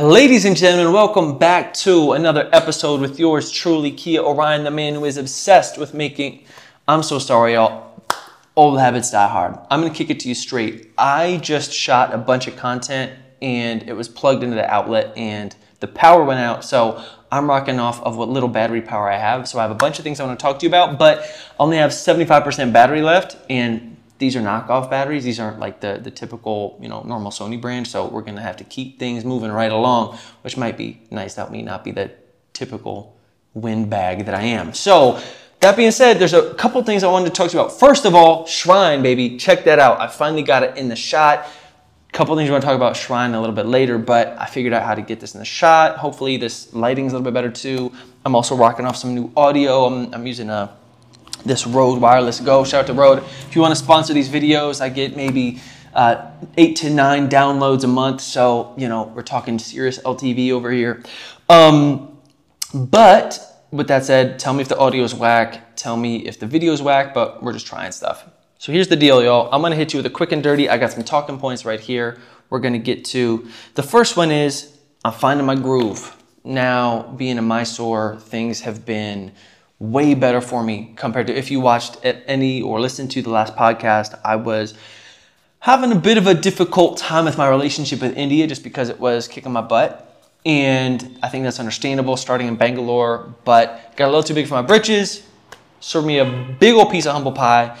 Ladies and gentlemen, welcome back to another episode with yours truly, Kia Orion, the man who is obsessed with making. I'm so sorry, y'all. Old habits die hard. I'm gonna kick it to you straight. I just shot a bunch of content and it was plugged into the outlet and the power went out. So I'm rocking off of what little battery power I have. So I have a bunch of things I wanna talk to you about, but I only have 75% battery left and these are knockoff batteries. These aren't like the, the typical, you know, normal Sony brand. So we're gonna have to keep things moving right along, which might be nice to help me not be the typical windbag that I am. So that being said, there's a couple things I wanted to talk to you about. First of all, Shrine, baby, check that out. I finally got it in the shot. A couple things I want to talk about Shrine a little bit later, but I figured out how to get this in the shot. Hopefully this lighting's a little bit better too. I'm also rocking off some new audio. I'm, I'm using a this Rode Wireless Go. Shout out to Rode. If you want to sponsor these videos, I get maybe uh, eight to nine downloads a month. So, you know, we're talking serious LTV over here. Um, but with that said, tell me if the audio is whack. Tell me if the video is whack, but we're just trying stuff. So here's the deal, y'all. I'm gonna hit you with a quick and dirty. I got some talking points right here. We're gonna get to the first one is I'm finding my groove. Now, being in Mysore, things have been way better for me compared to if you watched any or listened to the last podcast. I was having a bit of a difficult time with my relationship with India just because it was kicking my butt. And I think that's understandable starting in Bangalore, but got a little too big for my britches, served me a big old piece of humble pie,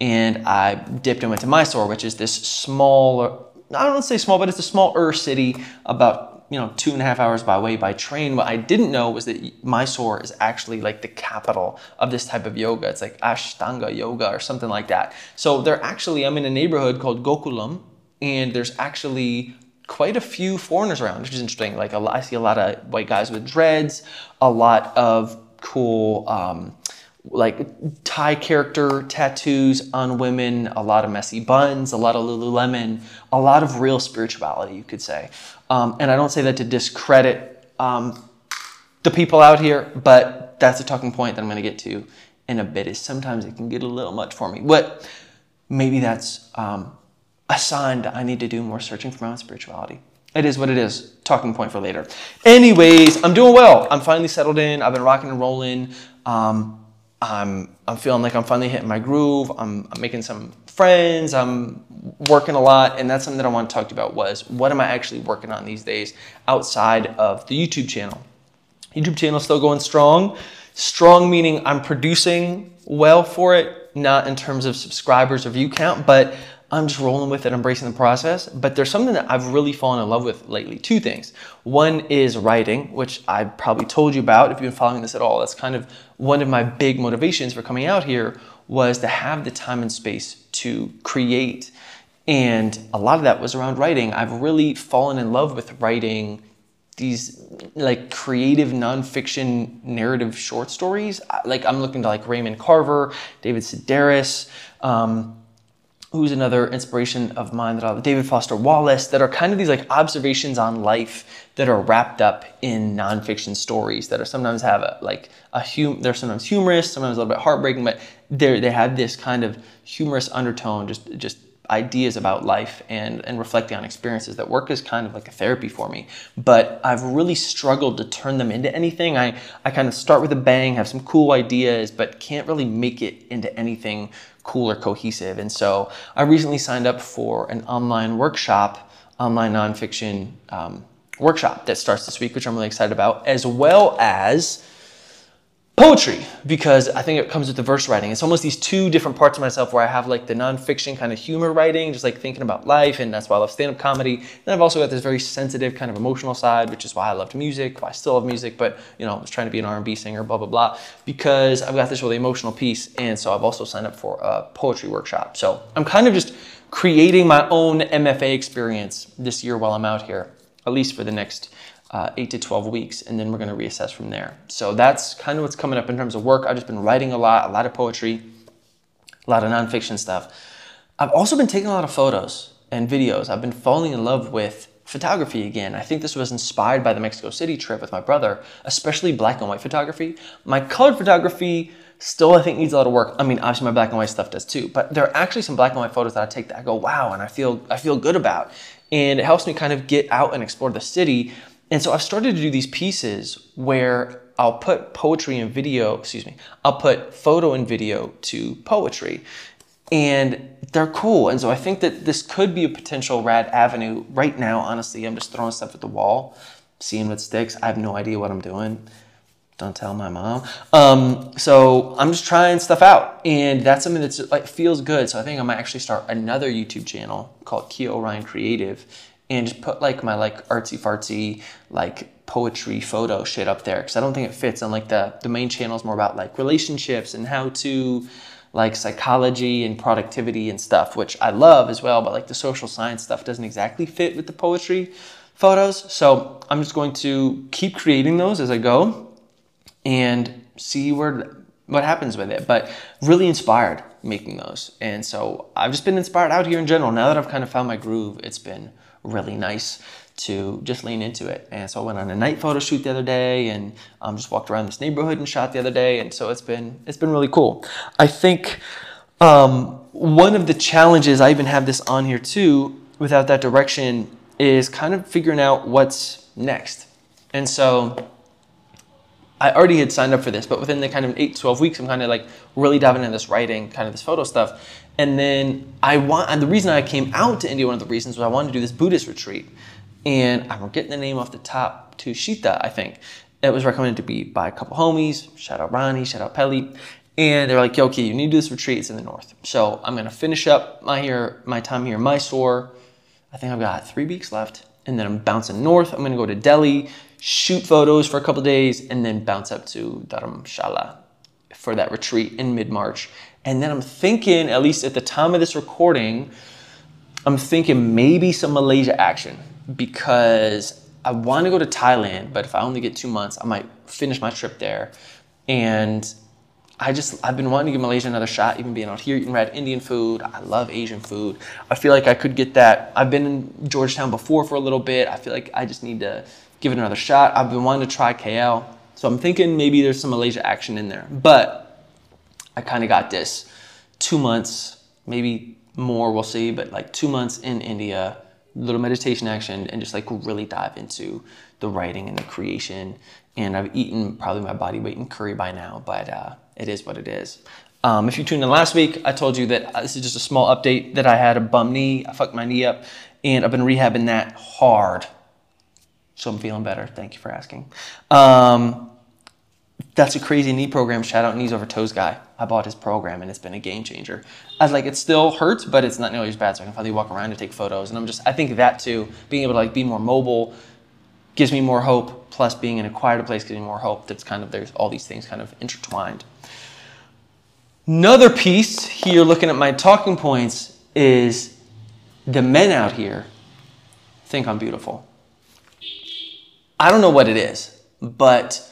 and I dipped and went to Mysore, which is this small, I don't say small, but it's a smaller city about you know two and a half hours by way by train. What I didn't know was that Mysore is actually like the capital of this type of yoga. It's like Ashtanga yoga or something like that. So they're actually I'm in a neighborhood called Gokulam, and there's actually quite a few foreigners around, which is interesting. Like I see a lot of white guys with dreads, a lot of cool. Um, like Thai character tattoos on women, a lot of messy buns, a lot of Lululemon, a lot of real spirituality, you could say. Um, and I don't say that to discredit um, the people out here, but that's a talking point that I'm going to get to in a bit. Is sometimes it can get a little much for me, but maybe that's um, a sign that I need to do more searching for my own spirituality. It is what it is. Talking point for later. Anyways, I'm doing well. I'm finally settled in. I've been rocking and rolling. Um, I'm I'm feeling like I'm finally hitting my groove. I'm, I'm making some friends. I'm working a lot, and that's something that I want to talk to you about. Was what am I actually working on these days outside of the YouTube channel? YouTube channel still going strong. Strong meaning I'm producing well for it, not in terms of subscribers or view count, but I'm just rolling with it, embracing the process. But there's something that I've really fallen in love with lately. Two things. One is writing, which I probably told you about if you've been following this at all. That's kind of one of my big motivations for coming out here was to have the time and space to create. And a lot of that was around writing. I've really fallen in love with writing these like creative nonfiction narrative short stories. Like I'm looking to like Raymond Carver, David Sedaris, um, who's another inspiration of mine that I David Foster Wallace, that are kind of these like observations on life that are wrapped up in nonfiction stories that are sometimes have a, like a hum, they're sometimes humorous, sometimes a little bit heartbreaking, but they they have this kind of humorous undertone, just just ideas about life and, and reflecting on experiences that work as kind of like a therapy for me. But I've really struggled to turn them into anything. I, I kind of start with a bang, have some cool ideas, but can't really make it into anything cool or cohesive. And so I recently signed up for an online workshop, online nonfiction um, workshop that starts this week, which I'm really excited about, as well as poetry because I think it comes with the verse writing. It's almost these two different parts of myself where I have like the nonfiction kind of humor writing, just like thinking about life, and that's why I love stand up comedy. Then I've also got this very sensitive kind of emotional side, which is why I loved music, why I still love music, but you know, I was trying to be an R&B singer, blah, blah, blah, because I've got this really emotional piece. And so I've also signed up for a poetry workshop. So I'm kind of just creating my own MFA experience this year while I'm out here, at least for the next uh, eight to 12 weeks, and then we're going to reassess from there. So that's kind of what's coming up in terms of work. I've just been writing a lot, a lot of poetry, a lot of nonfiction stuff. I've also been taking a lot of photos and videos. I've been falling in love with photography again. I think this was inspired by the Mexico City trip with my brother, especially black and white photography. My colored photography still I think needs a lot of work. I mean, obviously my black and white stuff does too, but there are actually some black and white photos that I take that I go, wow, and I feel I feel good about. and it helps me kind of get out and explore the city. And so I've started to do these pieces where I'll put poetry and video, excuse me, I'll put photo and video to poetry. And they're cool. And so I think that this could be a potential rad avenue. Right now, honestly, I'm just throwing stuff at the wall, seeing what sticks. I have no idea what I'm doing. Don't tell my mom. Um, so I'm just trying stuff out, and that's something that's like feels good. So I think I might actually start another YouTube channel called Kia Orion Creative, and just put like my like artsy fartsy like poetry photo shit up there because I don't think it fits. And like the the main channel is more about like relationships and how to like psychology and productivity and stuff, which I love as well. But like the social science stuff doesn't exactly fit with the poetry photos. So I'm just going to keep creating those as I go and see where what happens with it. But really inspired making those. And so I've just been inspired out here in general. Now that I've kind of found my groove, it's been really nice to just lean into it. And so I went on a night photo shoot the other day and um, just walked around this neighborhood and shot the other day. And so it's been it's been really cool. I think um, one of the challenges I even have this on here too, without that direction, is kind of figuring out what's next. And so I already had signed up for this, but within the kind of eight, 12 weeks, I'm kind of like really diving into this writing, kind of this photo stuff. And then I want, and the reason I came out to India, one of the reasons was I wanted to do this Buddhist retreat. And I'm getting the name off the top, Tushita, I think. It was recommended to be by a couple homies. Shout out Ronnie, shout out Pelly. And they're like, Yo, okay, you need to do this retreat. It's in the north. So I'm gonna finish up my here, my time here in Mysore. I think I've got three weeks left. And then I'm bouncing north. I'm gonna go to Delhi, shoot photos for a couple days, and then bounce up to Dharamshala for that retreat in mid March. And then I'm thinking, at least at the time of this recording, I'm thinking maybe some Malaysia action because I want to go to Thailand, but if I only get two months, I might finish my trip there. And I just I've been wanting to give Malaysia another shot, even being out here eating red Indian food. I love Asian food. I feel like I could get that. I've been in Georgetown before for a little bit. I feel like I just need to give it another shot. I've been wanting to try KL. So I'm thinking maybe there's some Malaysia action in there. But I kind of got this. Two months, maybe more, we'll see, but like two months in India, little meditation action, and just like really dive into the writing and the creation. And I've eaten probably my body weight in curry by now, but uh, it is what it is. Um, if you tuned in last week, I told you that uh, this is just a small update that I had a bum knee. I fucked my knee up, and I've been rehabbing that hard so I'm feeling better. Thank you for asking. Um, that's a crazy knee program. Shout out knees over toes guy. I bought his program and it's been a game changer. I was like, it still hurts, but it's not nearly as bad. So I can finally walk around and take photos. And I'm just, I think that too, being able to like be more mobile gives me more hope. Plus being in a quieter place gives me more hope. That's kind of, there's all these things kind of intertwined. Another piece here, looking at my talking points, is the men out here think I'm beautiful. I don't know what it is, but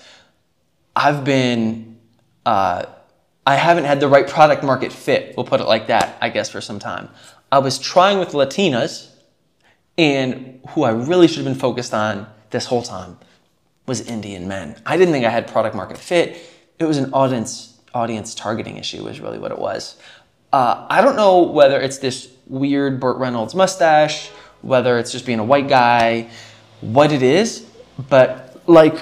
I've been, uh, I haven't had the right product market fit, we'll put it like that, I guess, for some time. I was trying with Latinas, and who I really should have been focused on this whole time was Indian men. I didn't think I had product market fit. It was an audience audience targeting issue, is really what it was. Uh, I don't know whether it's this weird Burt Reynolds mustache, whether it's just being a white guy, what it is, but like,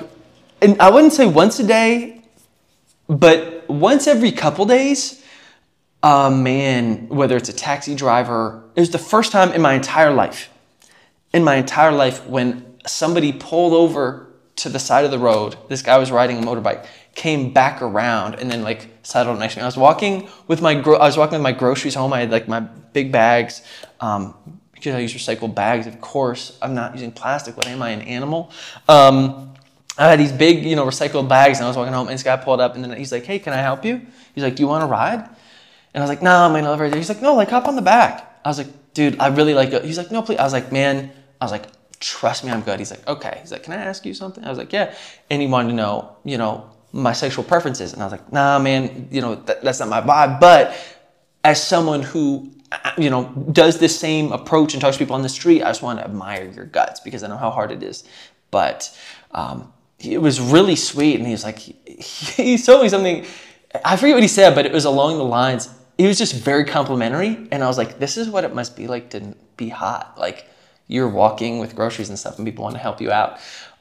and I wouldn't say once a day, but once every couple days, a man, whether it's a taxi driver, it was the first time in my entire life, in my entire life, when somebody pulled over to the side of the road. This guy was riding a motorbike, came back around, and then like settled next to me. I was walking with my gro- I was walking with my groceries home. I had like my big bags. Um, because I use recycled bags, of course. I'm not using plastic. What am I, an animal? Um, I had these big, you know, recycled bags, and I was walking home, and this guy pulled up, and then he's like, "Hey, can I help you?" He's like, "Do you want to ride?" And I was like, "No, nah, I'm in elevator." He's like, "No, like hop on the back." I was like, "Dude, I really like it." He's like, "No, please." I was like, "Man," I was like, "Trust me, I'm good." He's like, "Okay." He's like, "Can I ask you something?" I was like, "Yeah," and he wanted to know, you know, my sexual preferences, and I was like, "Nah, man, you know, that, that's not my vibe." But as someone who you know, does the same approach and talks to people on the street, I just want to admire your guts because I know how hard it is. But um, it was really sweet, and he was like, he, he told me something. I forget what he said, but it was along the lines. He was just very complimentary, and I was like, this is what it must be like to be hot. Like, you're walking with groceries and stuff and people want to help you out.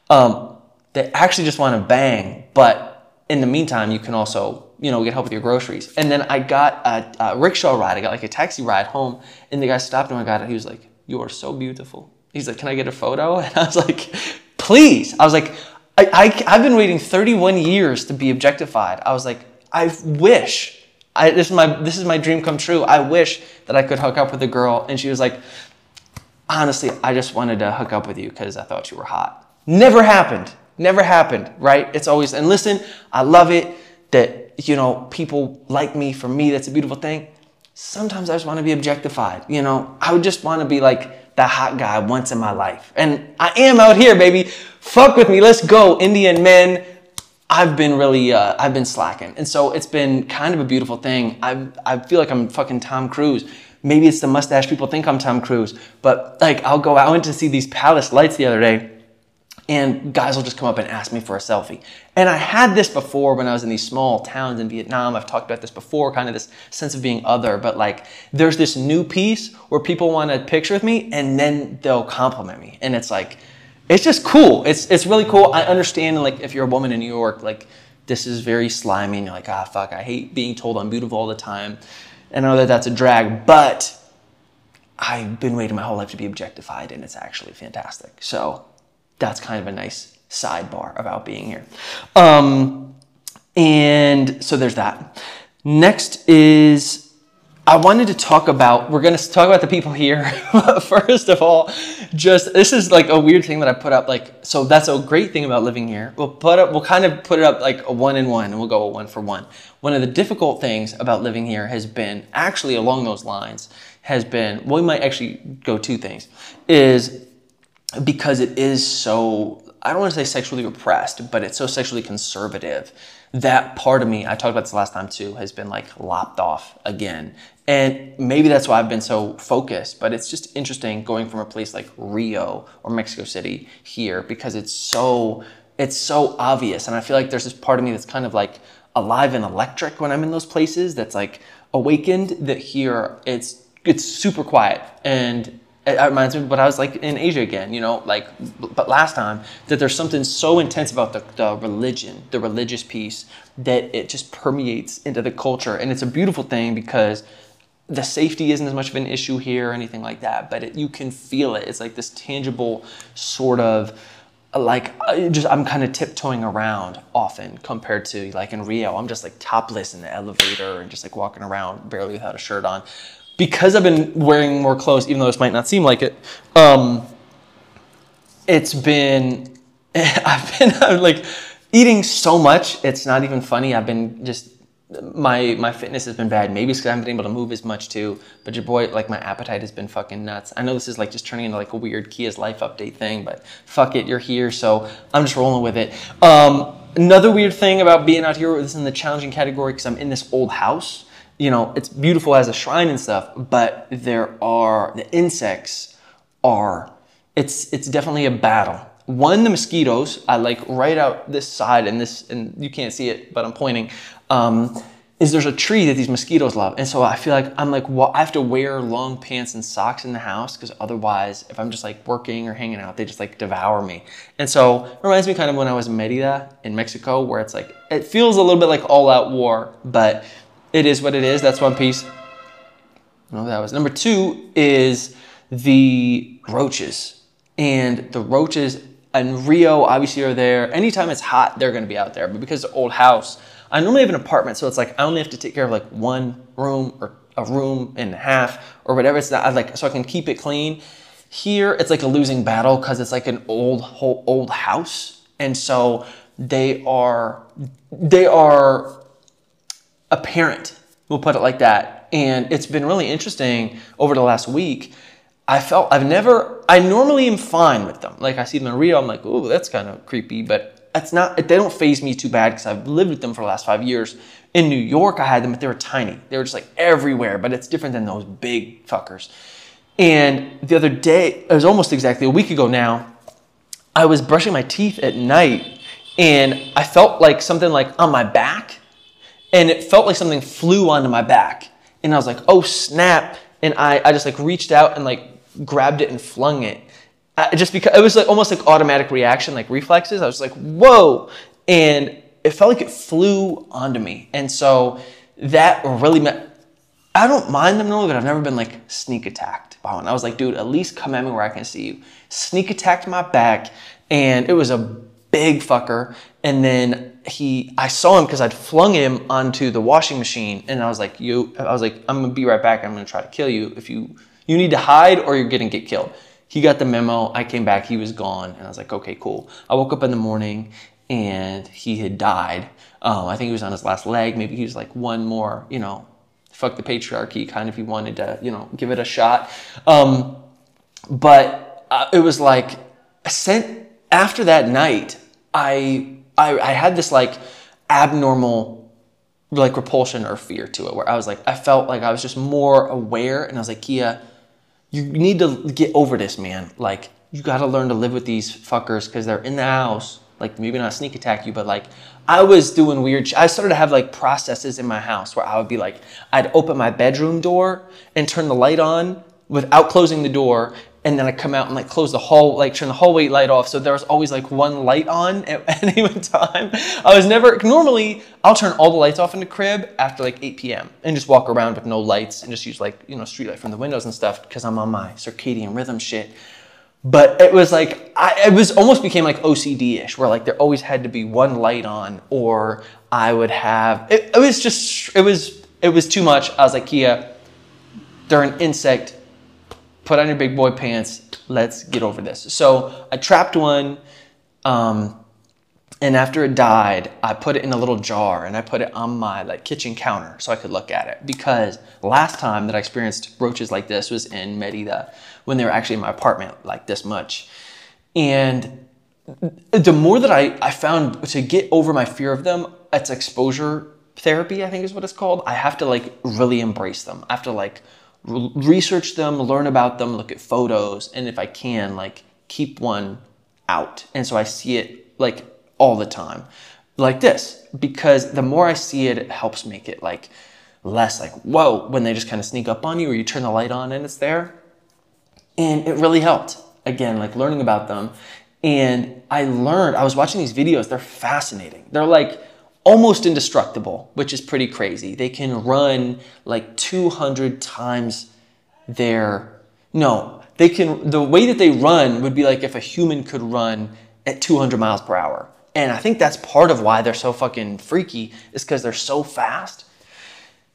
Um, they actually just want to bang, but in the meantime, you can also, you know, get help with your groceries. And then I got a, a rickshaw ride. I got like a taxi ride home, and the guy stopped and I got it. He was like, "You are so beautiful." He's like, "Can I get a photo?" And I was like, "Please." I was like, I, I, I've been waiting 31 years to be objectified. I was like, I wish. I, this is my this is my dream come true. I wish that I could hook up with a girl, and she was like, honestly, I just wanted to hook up with you because I thought you were hot. Never happened. Never happened, right? It's always, and listen, I love it that, you know, people like me. For me, that's a beautiful thing. Sometimes I just want to be objectified. You know, I would just want to be like that hot guy once in my life. And I am out here, baby. Fuck with me. Let's go. Indian men. I've been really, uh, I've been slacking. And so it's been kind of a beautiful thing. I, I feel like I'm fucking Tom Cruise. Maybe it's the mustache people think I'm Tom Cruise, but like I'll go, I went to see these palace lights the other day and guys will just come up and ask me for a selfie. And I had this before when I was in these small towns in Vietnam. I've talked about this before, kind of this sense of being other, but like there's this new piece where people want a picture with me and then they'll compliment me. And it's like, it's just cool. It's, it's really cool. I understand like if you're a woman in New York, like this is very slimy and you're like, ah, fuck, I hate being told I'm beautiful all the time. And I know that that's a drag, but I've been waiting my whole life to be objectified, and it's actually fantastic. So that's kind of a nice sidebar about being here. Um, and so there's that. Next is I wanted to talk about, we're going to talk about the people here. First of all, just this is like a weird thing that I put up. Like, so that's a great thing about living here. We'll put up, we'll kind of put it up like a one in one and we'll go a one for one. One of the difficult things about living here has been actually along those lines has been, well, we might actually go two things, is because it is so, I don't want to say sexually repressed, but it's so sexually conservative that part of me, I talked about this last time too, has been like lopped off again. And maybe that's why I've been so focused, but it's just interesting going from a place like Rio or Mexico City here because it's so it's so obvious and I feel like there's this part of me that's kind of like alive and electric when I'm in those places that's like awakened that here it's it's super quiet and it reminds me what I was like in Asia again, you know, like, but last time, that there's something so intense about the, the religion, the religious piece, that it just permeates into the culture. And it's a beautiful thing because the safety isn't as much of an issue here or anything like that, but it, you can feel it. It's like this tangible sort of, like just I'm kind of tiptoeing around often compared to like in Rio. I'm just like topless in the elevator and just like walking around barely without a shirt on because I've been wearing more clothes, even though this might not seem like it, um, it's been, I've been like eating so much, it's not even funny. I've been just, my my fitness has been bad. Maybe it's because I haven't been able to move as much too. But your boy, like my appetite has been fucking nuts. I know this is like just turning into like a weird Kia's life update thing, but fuck it, you're here, so I'm just rolling with it. Um, another weird thing about being out here, this is in the challenging category because I'm in this old house you know, it's beautiful as a shrine and stuff, but there are the insects are it's it's definitely a battle. One, the mosquitoes, I like right out this side and this and you can't see it, but I'm pointing. Um, is there's a tree that these mosquitoes love. And so I feel like I'm like, well, I have to wear long pants and socks in the house because otherwise, if I'm just like working or hanging out, they just like devour me. And so it reminds me kind of when I was in Merida in Mexico, where it's like, it feels a little bit like all out war, but it is what it is. That's one piece. No, that was number two is the roaches. And the roaches and Rio obviously are there. Anytime it's hot, they're gonna be out there. But because it's old house, I normally have an apartment, so it's like I only have to take care of like one room or a room and a half or whatever it's not like so I can keep it clean. Here it's like a losing battle because it's like an old whole old house. And so they are they are a parent, we'll put it like that. And it's been really interesting over the last week. I felt I've never, I normally am fine with them. Like I see them in Rio, I'm like, oh, that's kind of creepy, but it's not, they don't phase me too bad because I've lived with them for the last five years. In New York, I had them, but they were tiny. They were just like everywhere, but it's different than those big fuckers. And the other day, it was almost exactly a week ago now, I was brushing my teeth at night and I felt like something like on my back and it felt like something flew onto my back. And I was like, oh snap. And I, I just like reached out and like grabbed it and flung it. I, just because it was like almost like automatic reaction, like reflexes. I was like, whoa, and it felt like it flew onto me, and so that really meant. I don't mind them normally, but I've never been like sneak attacked by one. I was like, dude, at least come at me where I can see you. Sneak attacked my back, and it was a big fucker. And then he, I saw him because I'd flung him onto the washing machine, and I was like, you, I was like, I'm gonna be right back. I'm gonna try to kill you if you, you need to hide or you're gonna get killed. He got the memo. I came back. He was gone, and I was like, okay, cool. I woke up in the morning, and he had died. Um, I think he was on his last leg. Maybe he was like one more, you know, fuck the patriarchy kind of he wanted to, you know, give it a shot. Um, but uh, it was like, sent after that night, I, I, I had this like abnormal like repulsion or fear to it where I was like, I felt like I was just more aware and I was like, Kia, you need to get over this, man. Like, you got to learn to live with these fuckers because they're in the house. Like, maybe not sneak attack you, but like, I was doing weird. I started to have like processes in my house where I would be like, I'd open my bedroom door and turn the light on without closing the door, and then I come out and like close the hall, like turn the hallway light off. So there was always like one light on at any one time. I was never normally I'll turn all the lights off in the crib after like 8 p.m. and just walk around with no lights and just use like you know street light from the windows and stuff because I'm on my circadian rhythm shit. But it was like I it was almost became like OCD ish where like there always had to be one light on or I would have it, it was just it was it was too much. I was like Kia, they're an insect put on your big boy pants. Let's get over this. So I trapped one. Um, and after it died, I put it in a little jar and I put it on my like kitchen counter so I could look at it. Because last time that I experienced roaches like this was in Merida when they were actually in my apartment like this much. And the more that I, I found to get over my fear of them, it's exposure therapy, I think is what it's called. I have to like really embrace them. I have to like research them, learn about them, look at photos, and if I can, like keep one out. And so I see it like all the time, like this, because the more I see it, it helps make it like less like, whoa, when they just kind of sneak up on you or you turn the light on and it's there. And it really helped. Again, like learning about them. And I learned, I was watching these videos, they're fascinating. They're like, almost indestructible, which is pretty crazy. They can run like 200 times their, no, they can, the way that they run would be like if a human could run at 200 miles per hour. And I think that's part of why they're so fucking freaky is because they're so fast.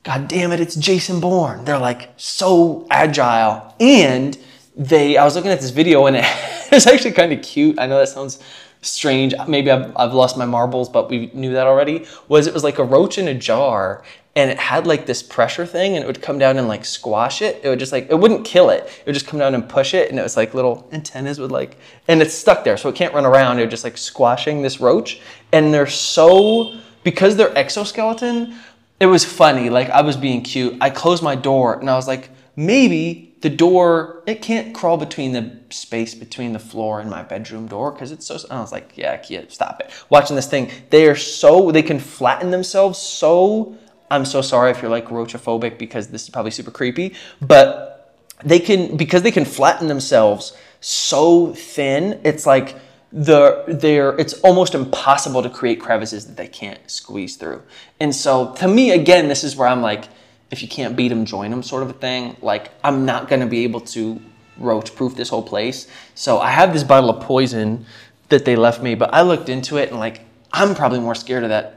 God damn it, it's Jason Bourne. They're like so agile. And they, I was looking at this video and it, it's actually kind of cute. I know that sounds strange. Maybe I've, I've lost my marbles, but we knew that already. Was it was like a roach in a jar and it had like this pressure thing and it would come down and like squash it. It would just like, it wouldn't kill it. It would just come down and push it and it was like little antennas would like, and it's stuck there. So it can't run around. It would just like squashing this roach. And they're so, because they're exoskeleton, it was funny. Like I was being cute. I closed my door and I was like, maybe the door, it can't crawl between the space between the floor and my bedroom door because it's so. I was like, yeah, Kia, stop it. Watching this thing, they are so, they can flatten themselves so. I'm so sorry if you're like roachophobic because this is probably super creepy, but they can, because they can flatten themselves so thin, it's like, the they're it's almost impossible to create crevices that they can't squeeze through. And so to me again this is where I'm like if you can't beat them, join them sort of a thing. Like, I'm not going to be able to roach proof this whole place. So I have this bottle of poison that they left me, but I looked into it and like, I'm probably more scared of that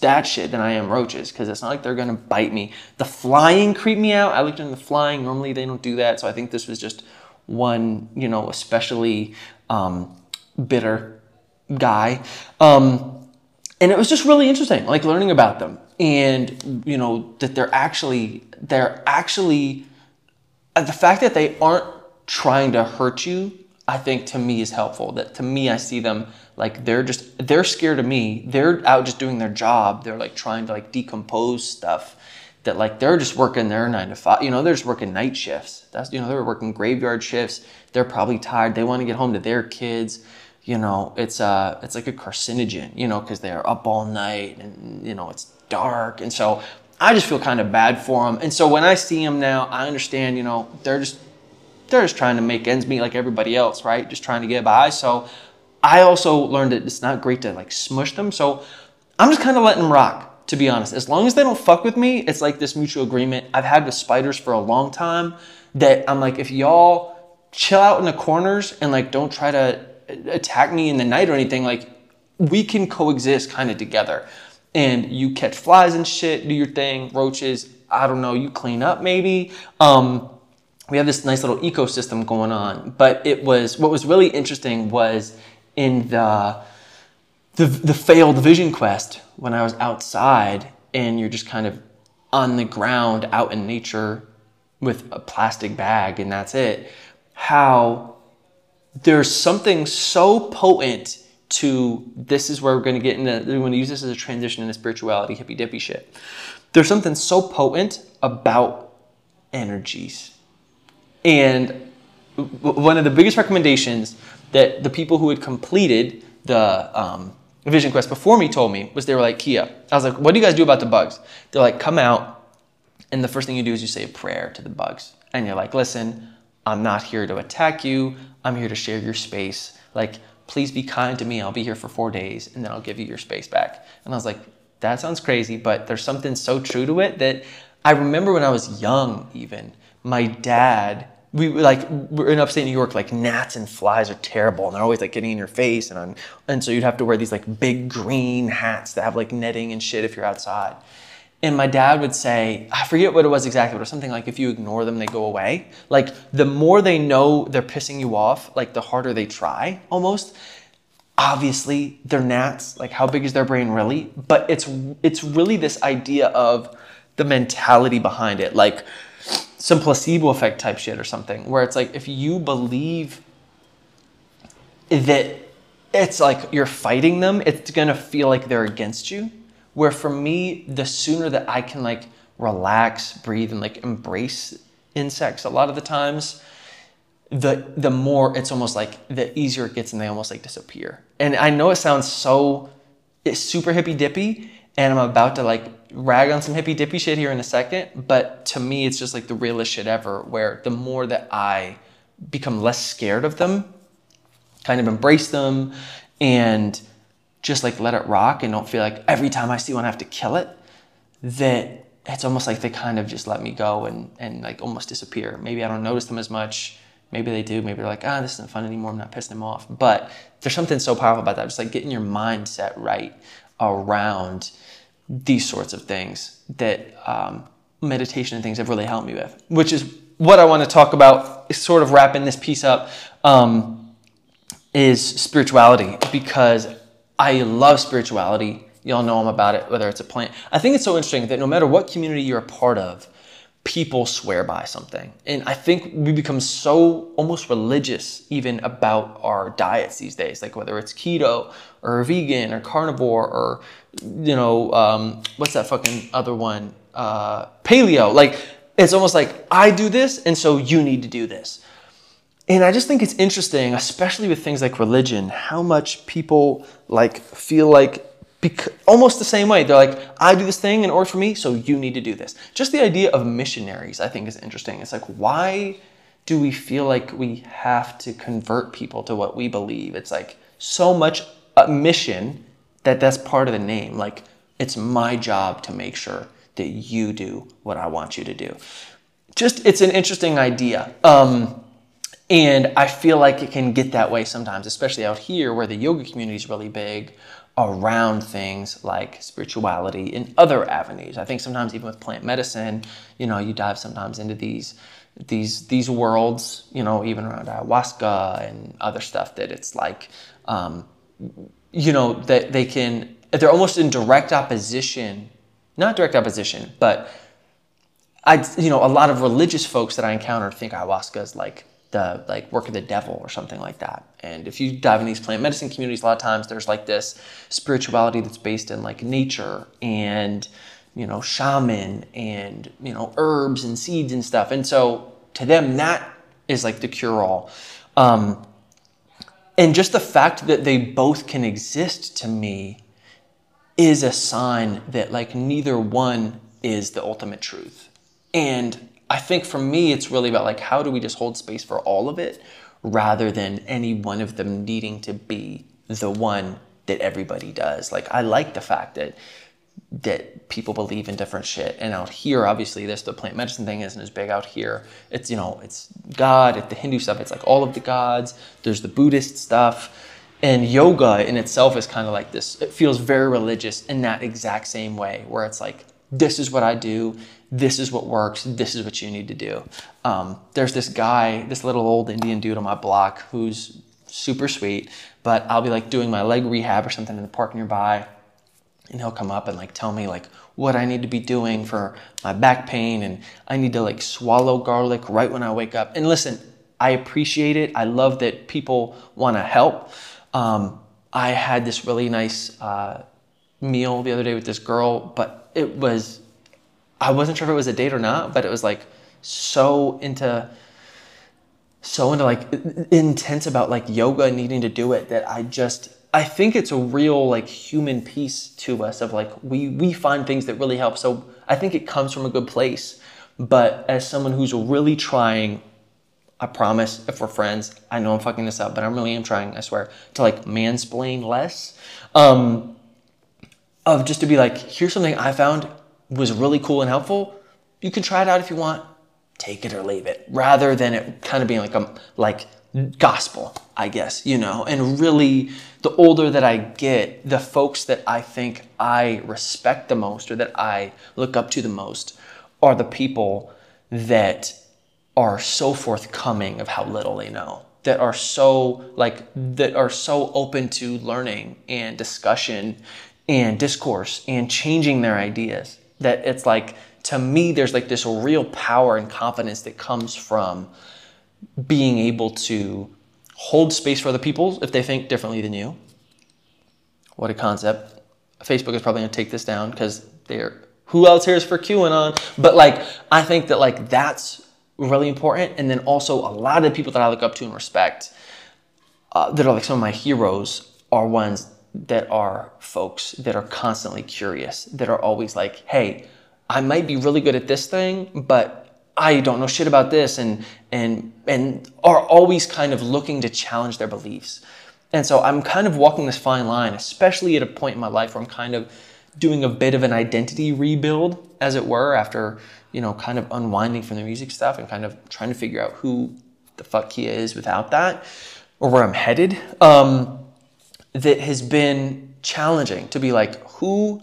that shit than I am roaches because it's not like they're gonna bite me. The flying creep me out. I looked into the flying. Normally they don't do that, so I think this was just one, you know, especially um, bitter guy. Um, and it was just really interesting, like learning about them and you know that they're actually they're actually uh, the fact that they aren't trying to hurt you i think to me is helpful. That to me i see them like they're just they're scared of me. They're out just doing their job. They're like trying to like decompose stuff that like they're just working their nine to five you know they're just working night shifts. That's you know they're working graveyard shifts. They're probably tired. They want to get home to their kids. You know it's uh it's like a carcinogen you know because they're up all night and you know it's dark. And so I just feel kind of bad for them. And so when I see them now, I understand, you know, they're just, they're just trying to make ends meet like everybody else, right? Just trying to get by. So I also learned that it's not great to like smush them. So I'm just kind of letting them rock, to be honest. As long as they don't fuck with me, it's like this mutual agreement I've had with spiders for a long time that I'm like, if y'all chill out in the corners and like don't try to attack me in the night or anything, like we can coexist kind of together. And you catch flies and shit, do your thing, roaches, I don't know, you clean up maybe. Um, we have this nice little ecosystem going on. But it was what was really interesting was in the the, the failed vision quest when I was outside and you're just kind of on the ground out in nature with a plastic bag and that's it. How there's something so potent to this is where we're going to get into we want to use this as a transition into spirituality hippy dippy shit. There's something so potent about energies. And one of the biggest recommendations that the people who had completed the um, vision quest before me told me was they were like kia i was like what do you guys do about the bugs? They're like come out and the first thing you do is you say a prayer to the bugs. And you're like listen i'm not here to attack you. I'm here to share your space. Like please be kind to me. I'll be here for four days and then I'll give you your space back. And I was like, that sounds crazy, but there's something so true to it that I remember when I was young, even my dad, we like we're in upstate New York, like gnats and flies are terrible, and they're always like getting in your face, and and so you'd have to wear these like big green hats that have like netting and shit if you're outside. And my dad would say, I forget what it was exactly, but it was something like if you ignore them, they go away. Like the more they know they're pissing you off, like the harder they try almost. Obviously, they're gnats. Like how big is their brain really? But it's it's really this idea of the mentality behind it, like some placebo effect type shit or something, where it's like if you believe that it's like you're fighting them, it's gonna feel like they're against you where for me, the sooner that I can like relax, breathe, and like embrace insects a lot of the times, the the more it's almost like the easier it gets and they almost like disappear. And I know it sounds so it's super hippy dippy, and I'm about to like rag on some hippy dippy shit here in a second, but to me it's just like the realest shit ever where the more that I become less scared of them, kind of embrace them and just like let it rock and don't feel like every time I see one I have to kill it, that it's almost like they kind of just let me go and, and like almost disappear. Maybe I don't notice them as much. Maybe they do. Maybe they're like, ah, this isn't fun anymore. I'm not pissing them off. But there's something so powerful about that. Just like getting your mindset right around these sorts of things that um, meditation and things have really helped me with, which is what I want to talk about, sort of wrapping this piece up, um, is spirituality because I love spirituality. Y'all know I'm about it, whether it's a plant. I think it's so interesting that no matter what community you're a part of, people swear by something. And I think we become so almost religious even about our diets these days, like whether it's keto or vegan or carnivore or, you know, um, what's that fucking other one? Uh, paleo. Like, it's almost like I do this, and so you need to do this. And I just think it's interesting, especially with things like religion, how much people like feel like bec- almost the same way. They're like, I do this thing in order for me, so you need to do this. Just the idea of missionaries, I think, is interesting. It's like, why do we feel like we have to convert people to what we believe? It's like so much a mission that that's part of the name. Like, it's my job to make sure that you do what I want you to do. Just, it's an interesting idea. Um, and I feel like it can get that way sometimes, especially out here where the yoga community is really big around things like spirituality and other avenues. I think sometimes even with plant medicine, you know, you dive sometimes into these these these worlds, you know, even around ayahuasca and other stuff that it's like um, you know, that they can they're almost in direct opposition, not direct opposition, but I you know, a lot of religious folks that I encounter think ayahuasca is like the like work of the devil or something like that. And if you dive in these plant medicine communities, a lot of times there's like this spirituality that's based in like nature and you know shaman and you know herbs and seeds and stuff. And so to them that is like the cure all. Um, and just the fact that they both can exist to me is a sign that like neither one is the ultimate truth. And I think for me, it's really about like how do we just hold space for all of it rather than any one of them needing to be the one that everybody does. Like I like the fact that that people believe in different shit. And out here, obviously, this the plant medicine thing isn't as big out here. It's you know, it's God. It's the Hindu stuff. It's like all of the gods. There's the Buddhist stuff, and yoga in itself is kind of like this. It feels very religious in that exact same way, where it's like this is what I do. This is what works. This is what you need to do. Um, there's this guy, this little old Indian dude on my block who's super sweet, but I'll be like doing my leg rehab or something in the park nearby and he'll come up and like tell me like what I need to be doing for my back pain and I need to like swallow garlic right when I wake up. And listen, I appreciate it. I love that people want to help. Um, I had this really nice uh, meal the other day with this girl, but it was I wasn't sure if it was a date or not, but it was like so into so into like intense about like yoga and needing to do it that I just I think it's a real like human piece to us of like we we find things that really help. So I think it comes from a good place. But as someone who's really trying, I promise, if we're friends, I know I'm fucking this up, but I really am trying, I swear, to like mansplain less. Um, of just to be like, here's something I found was really cool and helpful. You can try it out if you want. Take it or leave it, rather than it kind of being like a like gospel, I guess, you know, and really the older that I get, the folks that I think I respect the most or that I look up to the most are the people that are so forthcoming of how little they know that are so like that are so open to learning and discussion and discourse and changing their ideas that it's like to me there's like this real power and confidence that comes from being able to hold space for other people if they think differently than you. What a concept. Facebook is probably going to take this down because they're who else here is for QAnon? But like, I think that like that's really important. And then also a lot of the people that I look up to and respect uh, that are like some of my heroes are ones that are folks that are constantly curious, that are always like, hey, I might be really good at this thing, but I don't know shit about this and and and are always kind of looking to challenge their beliefs. And so I'm kind of walking this fine line, especially at a point in my life where I'm kind of doing a bit of an identity rebuild, as it were, after, you know, kind of unwinding from the music stuff and kind of trying to figure out who the fuck he is without that, or where I'm headed. Um, that has been challenging to be like, who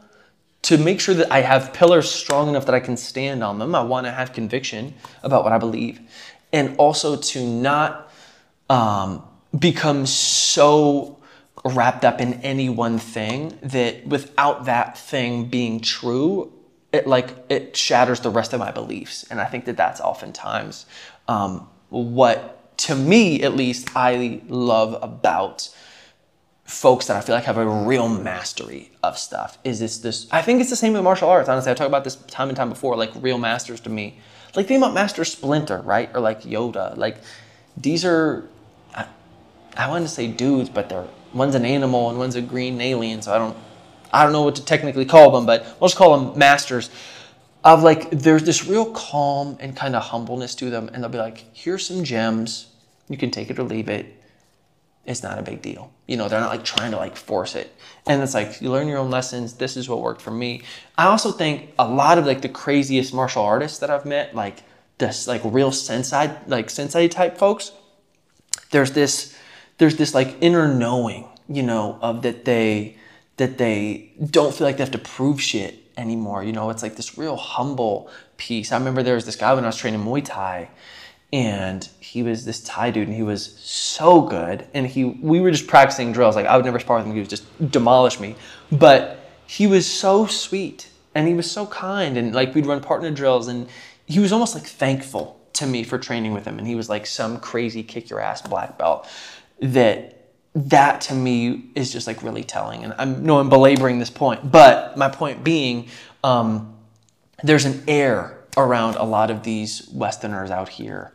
to make sure that I have pillars strong enough that I can stand on them. I want to have conviction about what I believe. And also to not um, become so wrapped up in any one thing that without that thing being true, it like it shatters the rest of my beliefs. And I think that that's oftentimes um, what, to me at least, I love about folks that I feel like have a real mastery of stuff. Is this this? I think it's the same with martial arts. Honestly, I talk about this time and time before. Like real masters to me, like think about Master Splinter, right, or like Yoda. Like these are, I, I want to say dudes, but they're one's an animal and one's a green alien. So I don't, I don't know what to technically call them, but we'll just call them masters. Of like, there's this real calm and kind of humbleness to them, and they'll be like, "Here's some gems. You can take it or leave it." It's not a big deal. You know, they're not like trying to like force it. And it's like you learn your own lessons. This is what worked for me. I also think a lot of like the craziest martial artists that I've met, like this like real sensei, like sensei type folks, there's this there's this like inner knowing, you know, of that they that they don't feel like they have to prove shit anymore. You know, it's like this real humble piece. I remember there was this guy when I was training Muay Thai and he was this Thai dude, and he was so good. And he, we were just practicing drills. Like I would never spar with him; he would just demolish me. But he was so sweet, and he was so kind, and like we'd run partner drills, and he was almost like thankful to me for training with him. And he was like some crazy kick your ass black belt. That that to me is just like really telling. And I'm no, I'm belaboring this point, but my point being, um, there's an air around a lot of these Westerners out here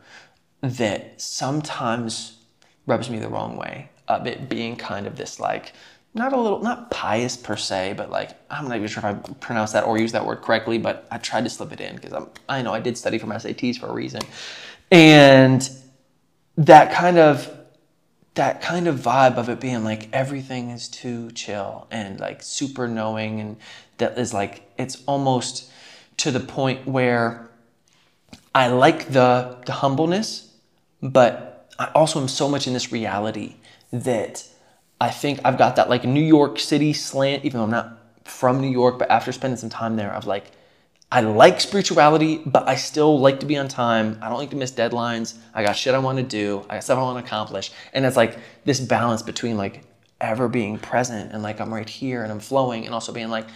that sometimes rubs me the wrong way of it being kind of this like not a little, not pious per se, but like I'm not even sure if I pronounce that or use that word correctly, but I tried to slip it in because I'm, I know I did study for my SATs for a reason, and that kind of that kind of vibe of it being like everything is too chill and like super knowing and that is like it's almost to the point where I like the the humbleness, but I also am so much in this reality that I think I've got that like New York City slant, even though I'm not from New York, but after spending some time there, of like I like spirituality, but I still like to be on time. I don't like to miss deadlines. I got shit I want to do. I got stuff I want to accomplish. And it's like this balance between like ever being present and like I'm right here and I'm flowing and also being like,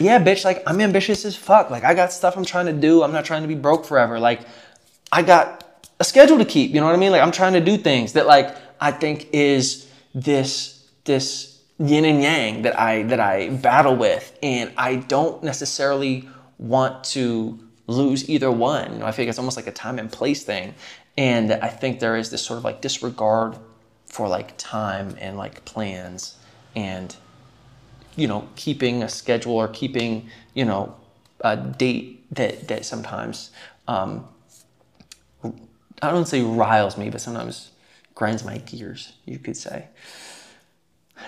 yeah, bitch, like I'm ambitious as fuck. Like I got stuff I'm trying to do. I'm not trying to be broke forever. Like I got a schedule to keep. You know what I mean? Like I'm trying to do things that like I think is this this yin and yang that I that I battle with. And I don't necessarily want to lose either one. You know, I like it's almost like a time and place thing. And I think there is this sort of like disregard for like time and like plans and you know keeping a schedule or keeping you know a date that that sometimes um, I don't say riles me, but sometimes grinds my gears. You could say.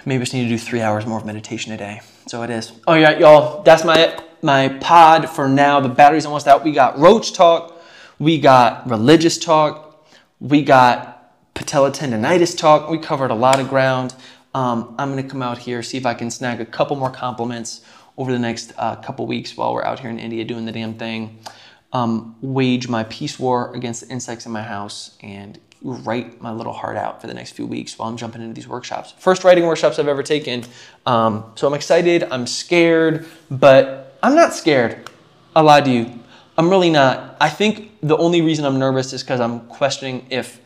Maybe I just need to do three hours more of meditation a day. So it is. Oh yeah, y'all. That's my my pod for now. The battery's almost out. We got roach talk. We got religious talk. We got patella tendonitis talk. We covered a lot of ground. Um, I'm to come out here, see if I can snag a couple more compliments over the next uh, couple weeks while we're out here in India doing the damn thing. Um, wage my peace war against the insects in my house and write my little heart out for the next few weeks while I'm jumping into these workshops. First writing workshops I've ever taken. Um, so I'm excited, I'm scared, but I'm not scared. I lied to you. I'm really not. I think the only reason I'm nervous is because I'm questioning if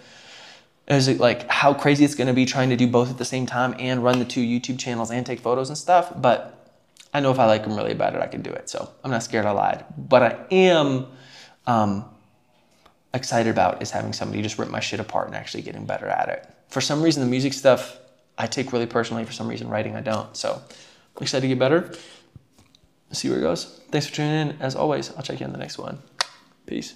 is it like how crazy it's going to be trying to do both at the same time and run the two YouTube channels and take photos and stuff. But I know if I like them really it, I can do it. So I'm not scared I lied. But I am um, excited about is having somebody just rip my shit apart and actually getting better at it. For some reason, the music stuff I take really personally. For some reason, writing I don't. So I'm excited to get better. See where it goes. Thanks for tuning in. As always, I'll check you in the next one. Peace.